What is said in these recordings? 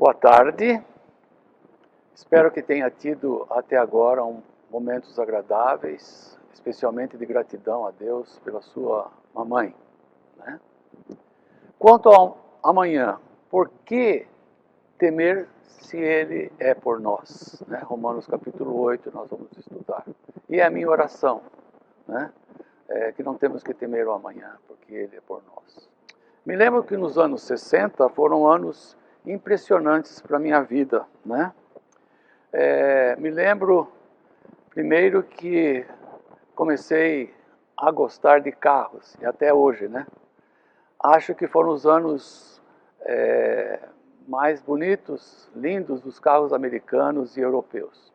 Boa tarde. Espero que tenha tido até agora um, momentos agradáveis, especialmente de gratidão a Deus pela sua mamãe. Né? Quanto ao amanhã, por que temer se Ele é por nós? Né? Romanos capítulo 8 nós vamos estudar. E é a minha oração, né? É que não temos que temer o amanhã, porque Ele é por nós. Me lembro que nos anos 60 foram anos impressionantes para a minha vida, né? É, me lembro, primeiro, que comecei a gostar de carros, e até hoje, né? Acho que foram os anos é, mais bonitos, lindos dos carros americanos e europeus.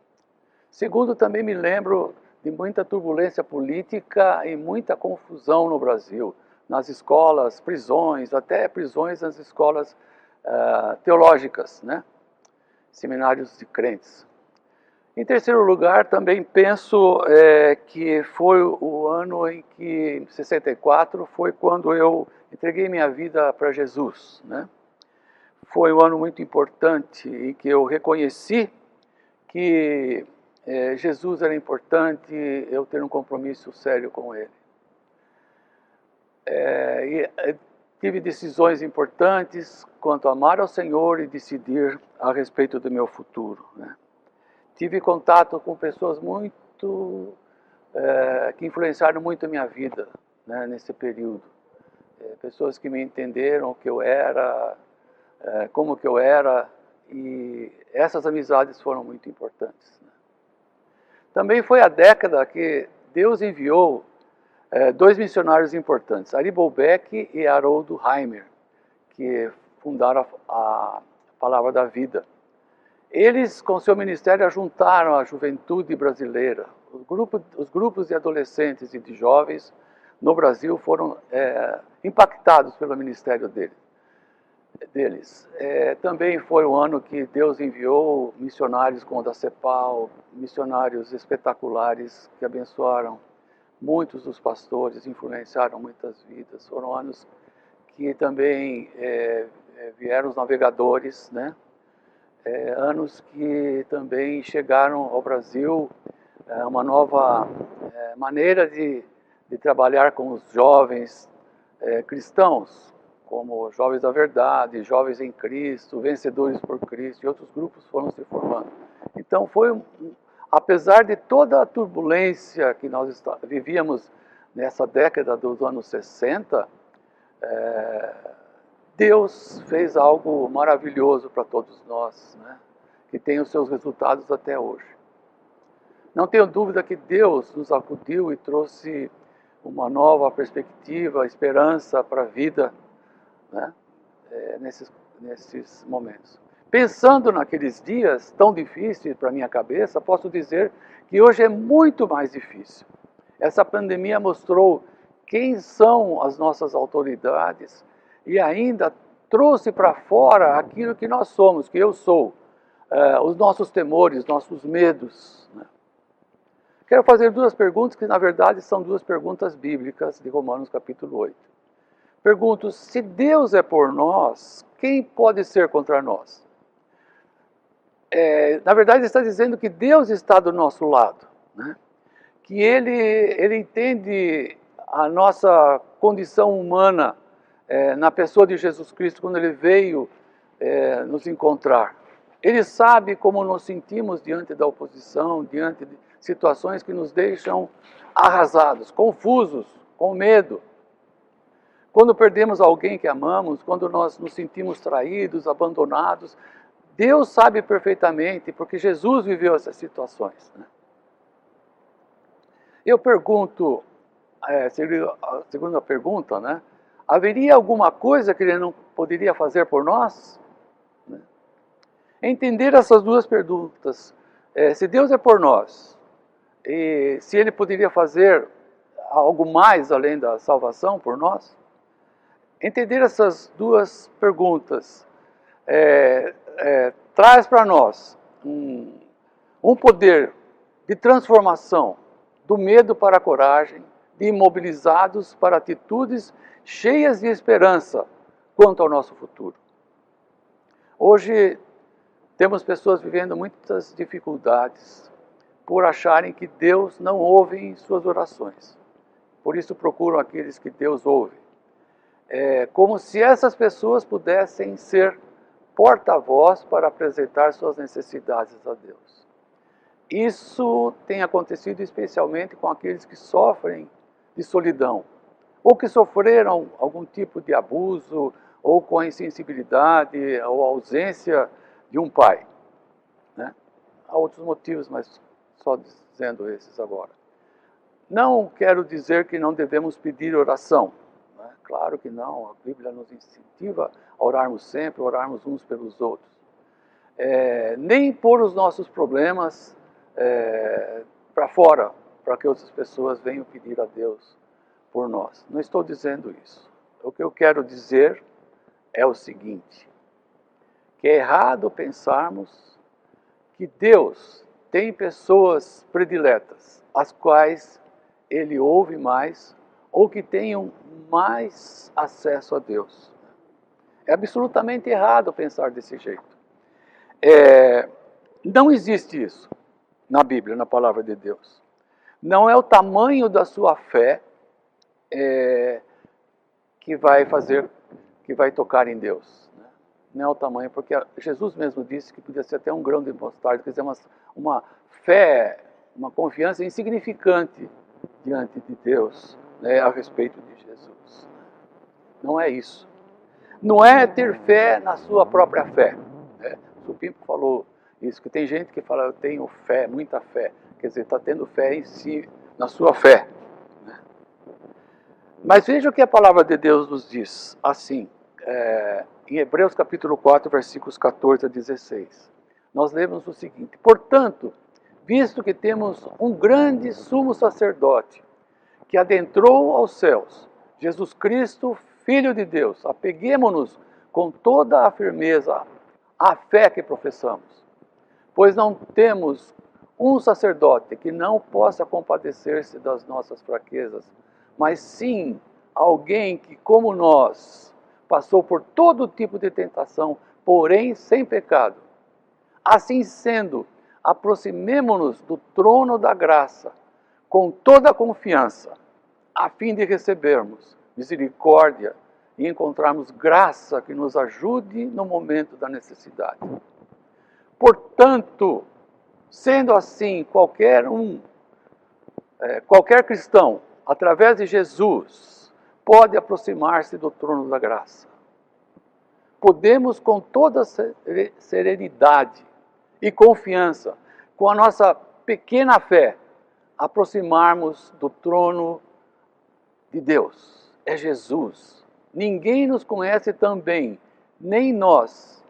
Segundo, também me lembro de muita turbulência política e muita confusão no Brasil, nas escolas, prisões, até prisões nas escolas uh, teológicas, né? seminários de crentes. Em terceiro lugar, também penso é, que foi o ano em que, 64, foi quando eu entreguei minha vida para Jesus. Né? Foi um ano muito importante em que eu reconheci que é, Jesus era importante eu ter um compromisso sério com Ele. É, e, tive decisões importantes quanto a amar ao Senhor e decidir a respeito do meu futuro. Né? Tive contato com pessoas muito é, que influenciaram muito a minha vida né, nesse período. É, pessoas que me entenderam o que eu era, é, como que eu era, e essas amizades foram muito importantes. Né? Também foi a década que Deus enviou é, dois missionários importantes, Ari Bolbeck e Haroldo Heimer, que fundaram a, a Palavra da Vida. Eles, com seu ministério, juntaram a juventude brasileira. Os grupos, os grupos de adolescentes e de jovens no Brasil foram é, impactados pelo ministério dele, deles. É, também foi o ano que Deus enviou missionários como o da CEPAL, missionários espetaculares que abençoaram muitos dos pastores, influenciaram muitas vidas. Foram anos que também é, é vieram os navegadores, né? É, anos que também chegaram ao Brasil é, uma nova é, maneira de, de, trabalhar com os jovens é, cristãos, como Jovens da Verdade, Jovens em Cristo, Vencedores por Cristo, e outros grupos foram se formando. Então foi um, apesar de toda a turbulência que nós vivíamos nessa década dos anos 60, é, Deus fez algo maravilhoso para todos nós, né? que tem os seus resultados até hoje. Não tenho dúvida que Deus nos acudiu e trouxe uma nova perspectiva, esperança para a vida né? É, nesses, nesses momentos. Pensando naqueles dias tão difíceis para minha cabeça, posso dizer que hoje é muito mais difícil. Essa pandemia mostrou quem são as nossas autoridades e ainda trouxe para fora aquilo que nós somos, que eu sou, uh, os nossos temores, nossos medos. Né? Quero fazer duas perguntas que, na verdade, são duas perguntas bíblicas de Romanos capítulo 8. Pergunto: se Deus é por nós, quem pode ser contra nós? É, na verdade, está dizendo que Deus está do nosso lado, né? que ele, ele entende a nossa condição humana é, na pessoa de Jesus Cristo quando ele veio é, nos encontrar. Ele sabe como nos sentimos diante da oposição, diante de situações que nos deixam arrasados, confusos, com medo. Quando perdemos alguém que amamos, quando nós nos sentimos traídos, abandonados, Deus sabe perfeitamente, porque Jesus viveu essas situações. Né? Eu pergunto, é, segundo a pergunta, né, haveria alguma coisa que ele não poderia fazer por nós? Né? Entender essas duas perguntas. É, se Deus é por nós, e se ele poderia fazer algo mais além da salvação por nós? Entender essas duas perguntas é, é, traz para nós um, um poder de transformação do medo para a coragem, de imobilizados para atitudes cheias de esperança quanto ao nosso futuro. Hoje Temos pessoas vivendo muitas dificuldades por acharem que Deus não ouve suas orações. Por isso procuram aqueles que Deus ouve. É como se essas pessoas pudessem ser porta-voz para apresentar suas necessidades a Deus. Isso tem acontecido especialmente com aqueles que sofrem de solidão, ou que sofreram algum tipo de abuso, ou com a insensibilidade ou ausência de um pai. Né? Há outros motivos, mas só dizendo esses agora. Não quero dizer que não devemos pedir oração. Claro que não, a Bíblia nos incentiva a orarmos sempre, orarmos uns pelos outros. É, nem pôr os nossos problemas é, para fora, para que outras pessoas venham pedir a Deus por nós. Não estou dizendo isso. O que eu quero dizer é o seguinte: que é errado pensarmos que Deus tem pessoas prediletas, as quais ele ouve mais ou que tenham mais acesso a Deus. É absolutamente errado pensar desse jeito. É, não existe isso na Bíblia, na palavra de Deus. Não é o tamanho da sua fé é, que vai fazer, que vai tocar em Deus. Né? Não é o tamanho, porque Jesus mesmo disse que podia ser até um grão de mostarda, quer dizer, uma, uma fé, uma confiança insignificante diante de Deus né, a respeito de Jesus. Não é isso. Não é ter fé na sua própria fé. Né? O Supimpo falou isso, que tem gente que fala, eu tenho fé, muita fé. Quer dizer, está tendo fé em si, na sua fé. Né? Mas veja o que a palavra de Deus nos diz, assim, é, em Hebreus capítulo 4, versículos 14 a 16. Nós lemos o seguinte, portanto, visto que temos um grande sumo sacerdote que adentrou aos céus, Jesus Cristo, Filho de Deus, apeguemos-nos com toda a firmeza à fé que professamos, pois não temos um sacerdote que não possa compadecer-se das nossas fraquezas, mas sim alguém que, como nós, passou por todo tipo de tentação, porém sem pecado. Assim sendo, aproximemo-nos do trono da graça com toda a confiança, a fim de recebermos misericórdia e encontrarmos graça que nos ajude no momento da necessidade. Portanto, sendo assim, qualquer um, é, qualquer cristão, através de Jesus, pode aproximar-se do trono da graça. Podemos com toda serenidade e confiança, com a nossa pequena fé, aproximarmos do trono de Deus. É Jesus. Ninguém nos conhece tão bem, nem nós.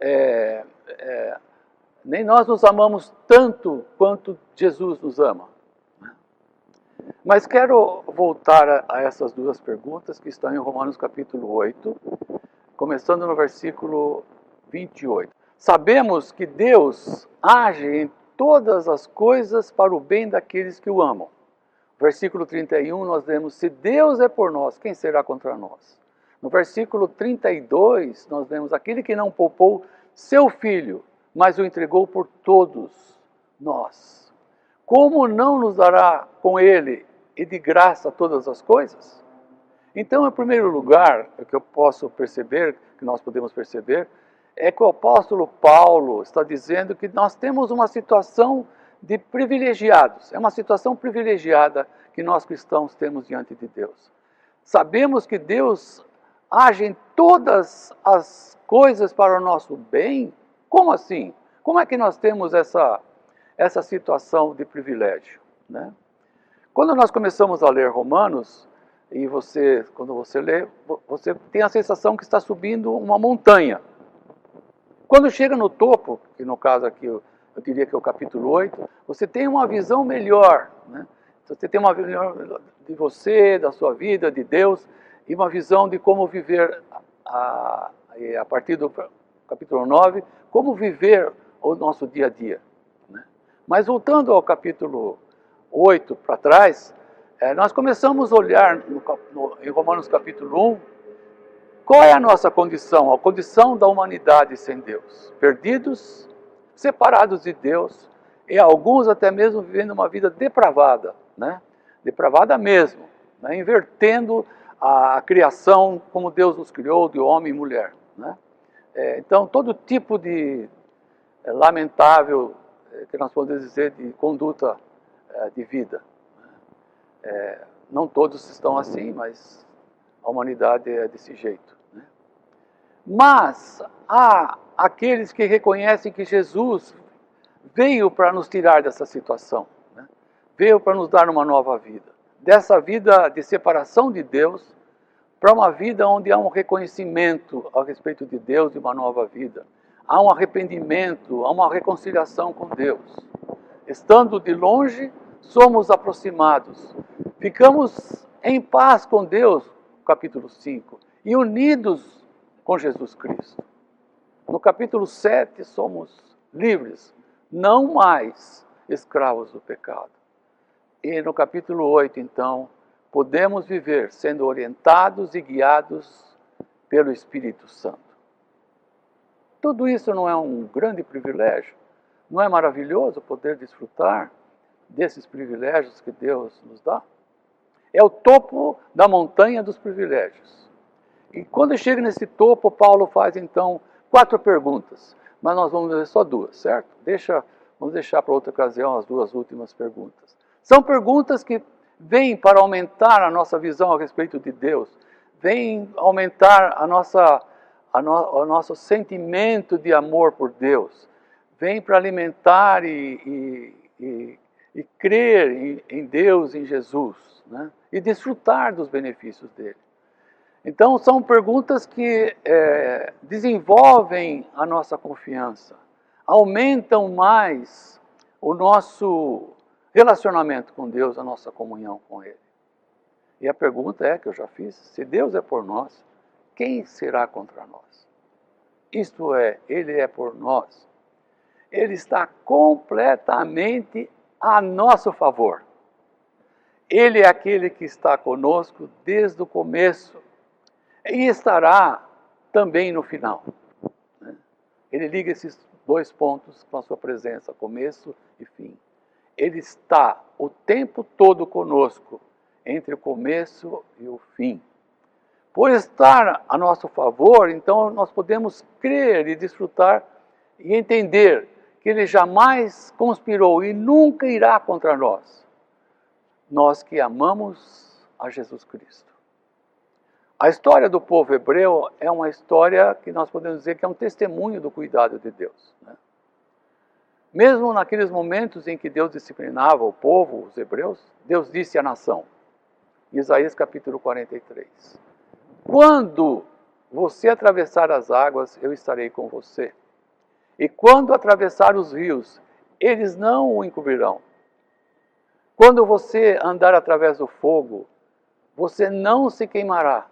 É, é, nem nós nos amamos tanto quanto Jesus nos ama. Mas quero voltar a, a essas duas perguntas que estão em Romanos capítulo 8, começando no versículo 28. Sabemos que Deus age em todas as coisas para o bem daqueles que o amam. Versículo 31, nós vemos: Se Deus é por nós, quem será contra nós? No versículo 32, nós vemos: Aquele que não poupou seu filho, mas o entregou por todos nós. Como não nos dará com ele e de graça todas as coisas? Então, em primeiro lugar, o que eu posso perceber, que nós podemos perceber, é que o apóstolo Paulo está dizendo que nós temos uma situação de privilegiados. É uma situação privilegiada que nós cristãos temos diante de Deus. Sabemos que Deus age em todas as coisas para o nosso bem. Como assim? Como é que nós temos essa, essa situação de privilégio? Né? Quando nós começamos a ler Romanos, e você, quando você lê, você tem a sensação que está subindo uma montanha. Quando chega no topo, que no caso aqui eu, eu diria que é o capítulo 8, você tem uma visão melhor. Né? Você tem uma visão de você, da sua vida, de Deus, e uma visão de como viver, a, a partir do capítulo 9, como viver o nosso dia a dia. Né? Mas voltando ao capítulo 8 para trás, é, nós começamos a olhar no, no, em Romanos capítulo 1 qual é a nossa condição? A condição da humanidade sem Deus. Perdidos, separados de Deus, e alguns até mesmo vivendo uma vida depravada, né? depravada mesmo, né? invertendo a, criação como Deus nos criou, de homem e mulher. Né? É, então, todo tipo de é, lamentável, é, que nós podemos dizer, de conduta é, de vida. Né? É, não todos estão assim, mas a humanidade é desse jeito. Mas há aqueles que reconhecem que Jesus veio para nos tirar dessa situação, né? veio para nos dar uma nova vida. Dessa vida de separação de Deus para uma vida onde há um reconhecimento a respeito de Deus e uma nova vida. Há um arrependimento, há uma reconciliação com Deus. Estando de longe, somos aproximados. Ficamos em paz com Deus, capítulo 5, e unidos com Jesus Cristo. No capítulo 7, somos livres, não mais escravos do pecado. E no capítulo 8, então, podemos viver sendo orientados e guiados pelo Espírito Santo. Tudo isso não é um grande privilégio? Não é maravilhoso poder desfrutar desses privilégios que Deus nos dá? É o topo da montanha dos privilégios. E quando chega nesse topo, Paulo faz então quatro perguntas, mas nós vamos ver só duas, certo? Deixa, vamos deixar para outra ocasião as duas últimas perguntas. São perguntas que vêm para aumentar a nossa visão a respeito de Deus, vêm aumentar a nossa, a no, o nosso sentimento de amor por Deus, vêm para alimentar e, e, e, e crer em, em, Deus, em Jesus, né? e desfrutar dos benefícios dele. Então, são perguntas que é, desenvolvem a nossa confiança, aumentam mais o nosso relacionamento com Deus, a nossa comunhão com Ele. E a pergunta é que eu já fiz: se Deus é por nós, quem será contra nós? Isto é, Ele é por nós. Ele está completamente a nosso favor. Ele é aquele que está conosco desde o começo e estará também no final. Né? Ele liga esses dois pontos com a sua presença, começo e fim. Ele está o tempo todo conosco, entre o começo e o fim. Por estar a nosso favor, então nós podemos crer e desfrutar e entender que ele jamais conspirou e nunca irá contra nós. Nós que amamos a Jesus Cristo. A história do povo hebreu é uma história que nós podemos dizer que é um testemunho do cuidado de Deus. Né? Mesmo naqueles momentos em que Deus disciplinava o povo, os hebreus, Deus disse à nação, Isaías capítulo 43, Quando você atravessar as águas, eu estarei com você. E quando atravessar os rios, eles não o encobrirão. Quando você andar através do fogo, você não se queimará,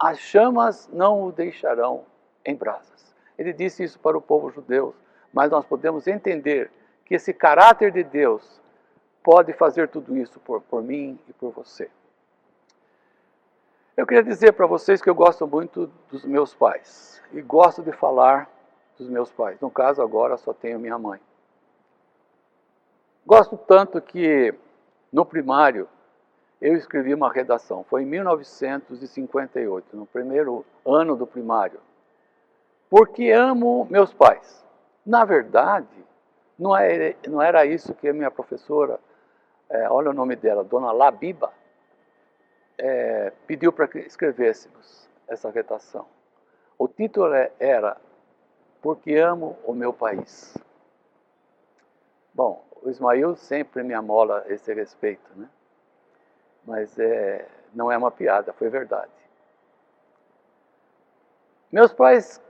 as chamas não o deixarão em brasas. Ele disse isso para o povo judeu, mas nós podemos entender que esse caráter de Deus pode fazer tudo isso por, por mim e por você. Eu queria dizer para vocês que eu gosto muito dos meus pais e gosto de falar dos meus pais. No caso, agora só tenho minha mãe. Gosto tanto que no primário eu escrevi uma redação. Foi em 1958, no primeiro ano do primário. Porque amo meus pais. Na verdade, não era, não era isso que a minha professora, é, olha o nome dela, Dona Labiba, é, pediu para que escrevêssemos essa redação. O título é, era Porque Amo o Meu País. Bom, o Ismael sempre me amola esse respeito, né? Mas é, não é uma piada, foi verdade. Meus pais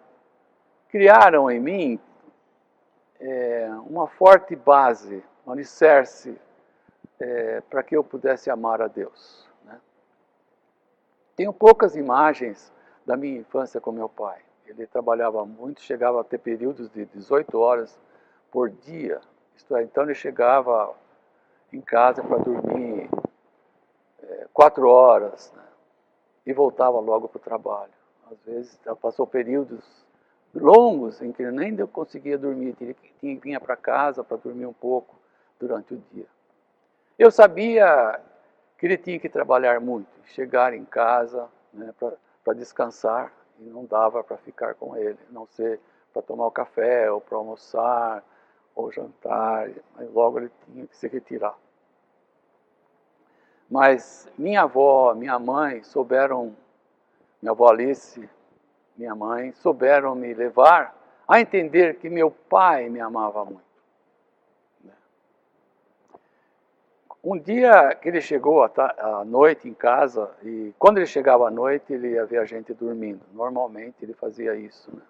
criaram em mim é, uma forte base, um alicerce é, para que eu pudesse amar a Deus. Né? Tenho poucas imagens da minha infância com meu pai. Ele trabalhava muito, chegava a ter períodos de 18 horas por dia. Isto é, então ele chegava em casa para dormir quatro horas né? e voltava logo para o trabalho. Às vezes passou períodos longos em que eu nem conseguia dormir, tinha que vir para casa para dormir um pouco durante o dia. Eu sabia que ele tinha que trabalhar muito, chegar em casa né, para descansar e não dava para ficar com ele, não ser para tomar o café ou para almoçar ou jantar, mas logo ele tinha que se retirar. Mas minha avó, minha mãe souberam, minha avó Alice, minha mãe, souberam me levar a entender que meu pai me amava muito. Um dia que ele chegou à noite em casa, e quando ele chegava à noite, ele ia ver a gente dormindo. Normalmente ele fazia isso. Né?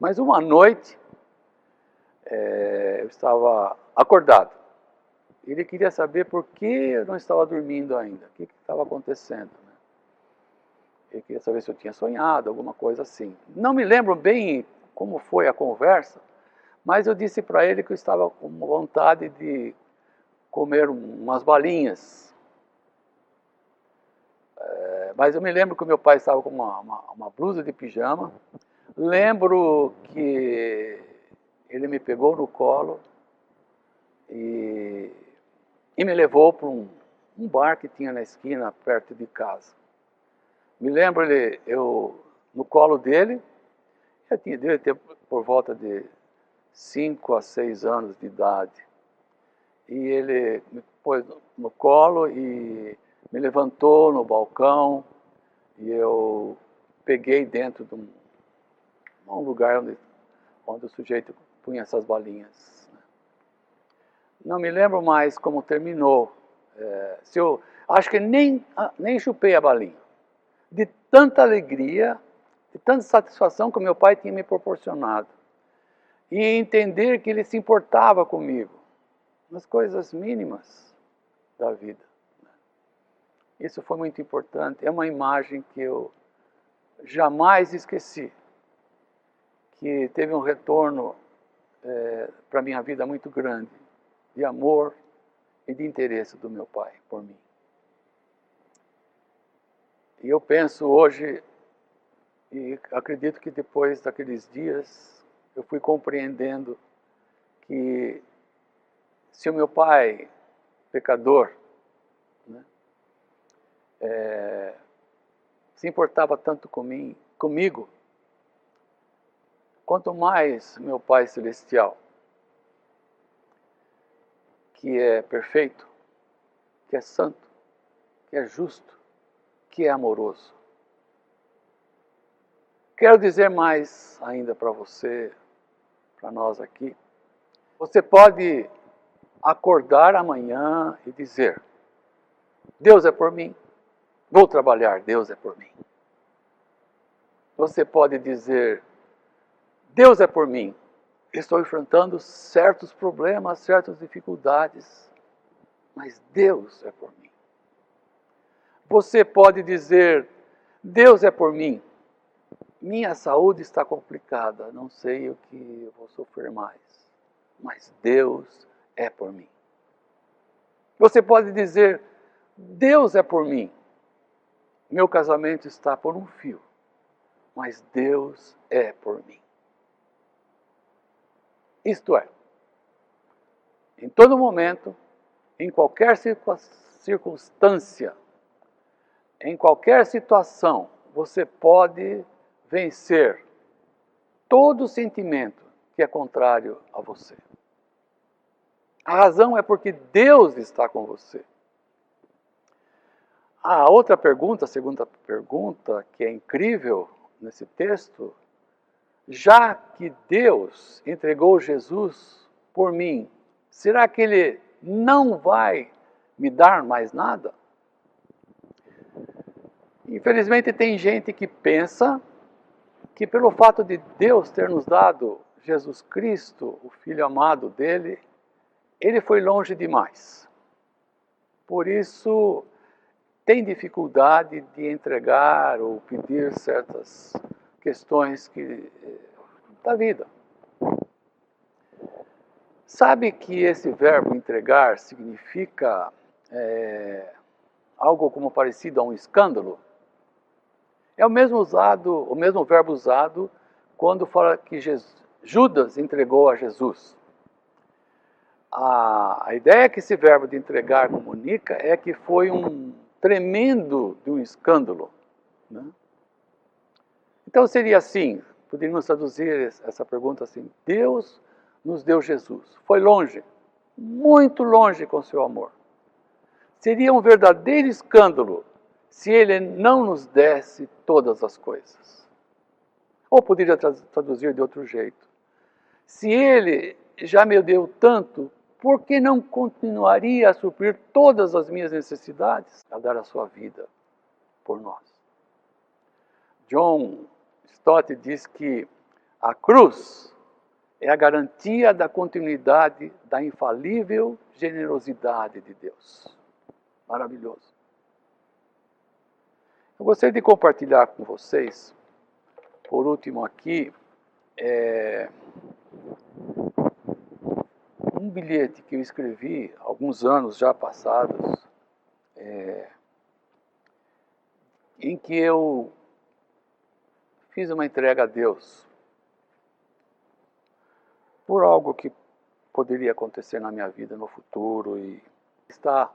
Mas uma noite, é, eu estava acordado. Ele queria saber por que eu não estava dormindo ainda, o que, estava acontecendo. Né? Ele queria saber se eu tinha sonhado, alguma coisa assim. Não me lembro bem como foi a conversa, mas eu disse para ele que eu estava com vontade de comer umas balinhas. É, mas eu me lembro que meu pai estava com uma, uma, uma blusa de pijama. Lembro que ele me pegou no colo e, e me levou para um, um bar que tinha na esquina, perto de casa. Me lembro ele, eu no colo dele, eu tinha ter por volta de 5 a 6 anos de idade e ele me pôs no colo e me levantou no balcão e eu peguei dentro de um, um lugar onde, onde o sujeito punha essas balinhas. Não me lembro mais como terminou. É, se eu, acho que nem, ah, nem chupei a balinha. De tanta alegria, de tanta satisfação que meu pai tinha me proporcionado. E entender que ele se importava comigo nas coisas mínimas da vida. Né? Isso foi muito importante. É uma imagem que eu jamais esqueci, que teve um retorno é, para minha vida muito grande, de amor e de interesse do meu pai por mim. E eu penso hoje, e acredito que depois daqueles dias, eu fui compreendendo que se o meu pai, pecador, né, é, se importava tanto comigo, comigo, quanto mais meu Pai Celestial, que é perfeito, que é santo, que é justo, que é amoroso. Quero dizer mais ainda para você, para nós aqui. Você pode acordar amanhã e dizer: Deus é por mim, vou trabalhar, Deus é por mim. Você pode dizer: Deus é por mim, estou enfrentando certos problemas, certas dificuldades, mas Deus é por mim. Você pode dizer: Deus é por mim, minha saúde está complicada, não sei o que vou sofrer mais, mas Deus é por mim. Você pode dizer: Deus é por mim. Meu casamento está por um fio, mas Deus é por mim. Isto é, em todo momento, em qualquer circunstância, em qualquer situação, você pode vencer todo sentimento que é contrário a você. A razão é porque Deus está com você. A outra pergunta, a segunda pergunta, que é incrível nesse texto, já que Deus entregou Jesus por mim, será que Ele não vai me dar mais nada? Infelizmente, tem gente que pensa que, pelo fato de Deus ter nos dado Jesus Cristo, o Filho amado dele, ele foi longe demais. Por isso, tem dificuldade de entregar ou pedir certas questões que, eh, da vida. Sabe que esse verbo entregar significa é, algo como parecido a um escândalo? É o mesmo usado, o mesmo verbo usado quando fala que Jesus, Judas entregou a Jesus. A, a ideia que esse verbo de entregar comunica é que foi um tremendo de um escândalo. Né? Então seria assim, poderíamos traduzir essa pergunta assim: Deus nos deu Jesus. Foi longe, muito longe com seu amor. Seria um verdadeiro escândalo se ele não nos desse todas as coisas. Ou poderia traduzir de outro jeito: se ele já me deu tanto, por que não continuaria a suprir todas as minhas necessidades a dar a sua vida por nós? John Stott diz que a cruz é a garantia da continuidade da infalível generosidade de Deus. Maravilhoso. Eu gostaria de compartilhar com vocês, por último aqui, é, um bilhete que eu escrevi alguns anos já passados, é, em que eu fiz uma entrega a Deus por algo que poderia acontecer na minha vida no futuro e está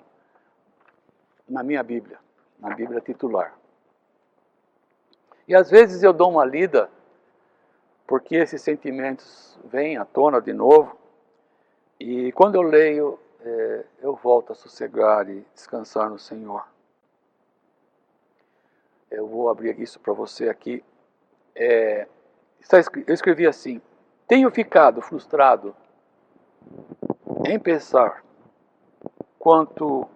na minha Bíblia, na Bíblia titular. E às vezes eu dou uma lida porque esses sentimentos vêm à tona de novo e quando eu leio, é, eu volto a sossegar e descansar no Senhor. Eu vou abrir isso para você aqui. É, eu escrevi assim: Tenho ficado frustrado em pensar quanto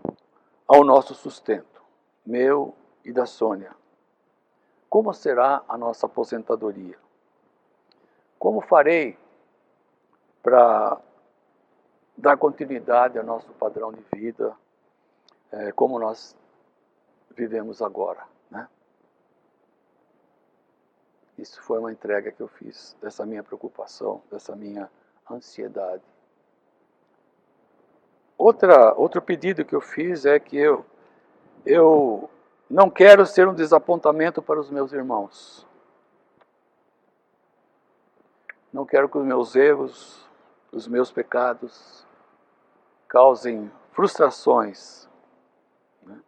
ao nosso sustento, meu e da Sônia. Como será a nossa aposentadoria? Como farei para dar continuidade ao nosso padrão de vida, é, como nós vivemos agora. Né? Isso foi uma entrega que eu fiz dessa minha preocupação, dessa minha ansiedade. Outra, outro pedido que eu fiz é que eu, eu não quero ser um desapontamento para os meus irmãos. Não quero que os meus erros, os meus pecados, causem frustrações. Né?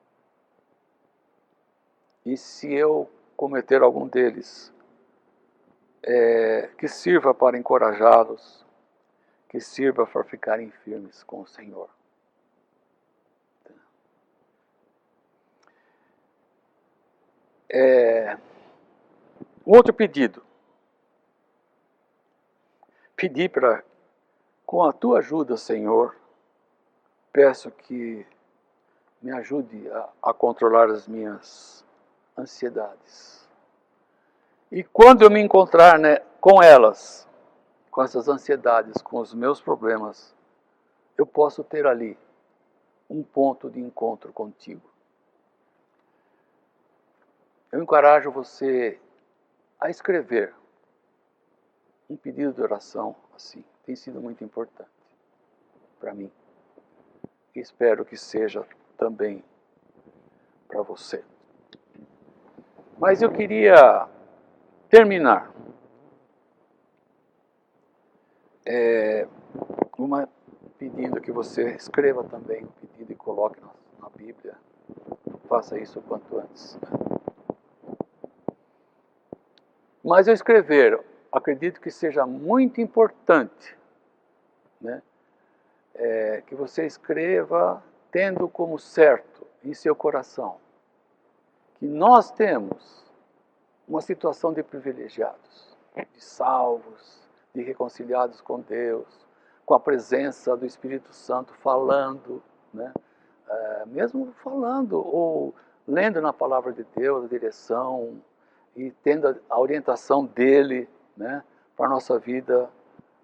E se eu cometer algum deles, é, que sirva para encorajá-los, que sirva para ficarem firmes com o Senhor. É, um outro pedido. Pedir para, com a tua ajuda, Senhor, peço que me ajude a, a controlar as minhas ansiedades. E quando eu me encontrar né, com elas, com essas ansiedades, com os meus problemas, eu posso ter ali um ponto de encontro contigo. Eu encorajo você a escrever um pedido de oração assim. Tem sido muito importante para mim espero que seja também para você. Mas eu queria terminar é, uma pedindo que você escreva também o pedido e coloque na, na Bíblia. Faça isso o quanto antes. Mas eu escrever, acredito que seja muito importante, né? é, que você escreva tendo como certo em seu coração que nós temos uma situação de privilegiados, de salvos, de reconciliados com Deus, com a presença do Espírito Santo falando, né? É, mesmo falando ou lendo na palavra de Deus a direção e tendo a orientação dele né, para a nossa vida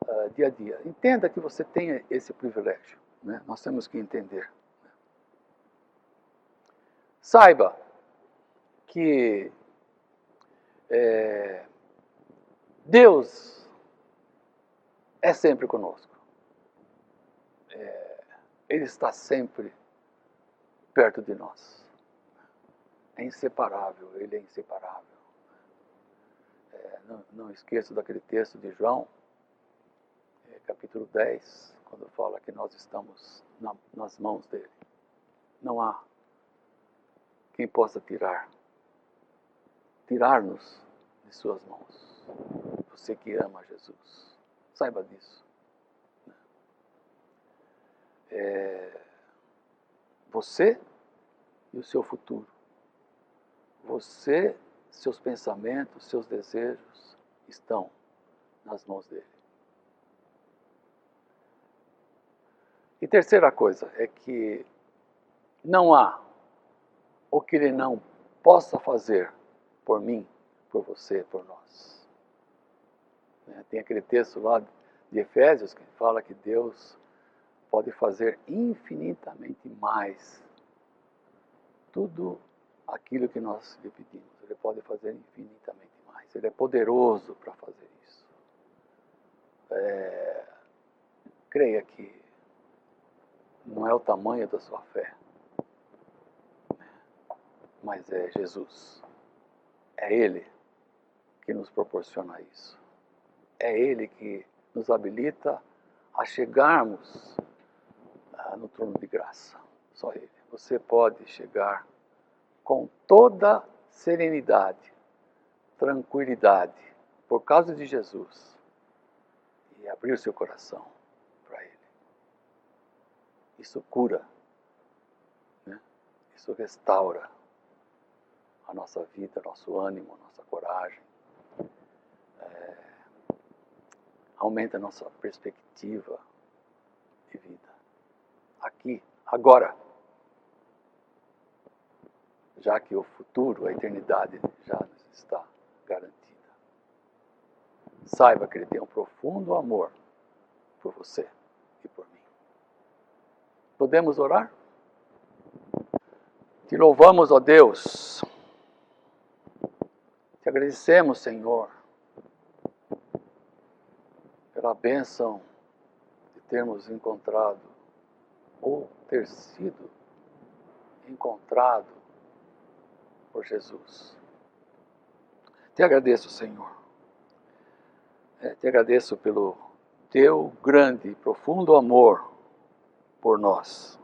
uh, dia a dia. Entenda que você tem esse privilégio. Né? Nós temos que entender. Saiba que é, Deus é sempre conosco. É, ele está sempre perto de nós. É inseparável, Ele é inseparável. É, não, não esqueço daquele texto de João, é, capítulo 10, quando fala que nós estamos na, nas mãos dele. Não há quem possa tirar, tirar-nos de suas mãos. Você que ama Jesus, saiba disso. É, você e o seu futuro. Você, seus pensamentos, seus desejos estão nas mãos dele. E terceira coisa é que não há o que ele não possa fazer por mim, por você, por nós. Né, tem aquele texto lá de Efésios que fala que Deus pode fazer infinitamente mais tudo aquilo que nós lhe pedimos. Ele pode fazer infinitamente mais. Ele é poderoso para fazer isso. É, creia que não é o tamanho da sua fé, mas é Jesus. É Ele que nos proporciona isso. É Ele que nos habilita a chegarmos ah, no trono de graça. Só Ele. Você pode chegar com toda serenidade, tranquilidade, por causa de Jesus, e abrir o seu coração para Ele. Isso cura, né? isso restaura a nossa vida, nosso ânimo, nossa coragem, é, aumenta a nossa perspectiva de vida. Aqui, agora já que o futuro, a eternidade já nos está garantida. Saiba que Ele tem um profundo amor por você e por mim. Podemos orar? Te louvamos, ó Deus. Te agradecemos, Senhor, pela bênção de termos encontrado ou ter sido encontrado por Jesus. Te agradeço, Senhor. É, te agradeço pelo teu grande e profundo amor por nós.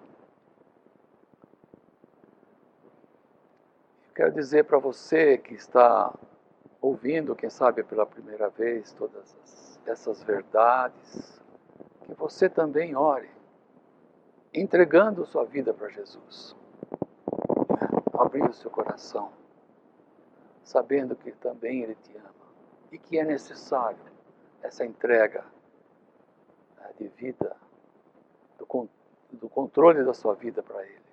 Quero dizer para você que está ouvindo, quem sabe pela primeira vez, todas essas verdades, que você também ore, entregando sua vida para Jesus. Abrir o seu coração, sabendo que também Ele te ama e que é necessário essa entrega né, de vida, do controle da sua vida para Ele,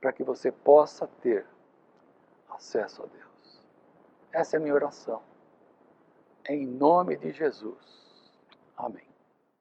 para que você possa ter acesso a Deus. Essa é a minha oração. Em nome de Jesus. Amém.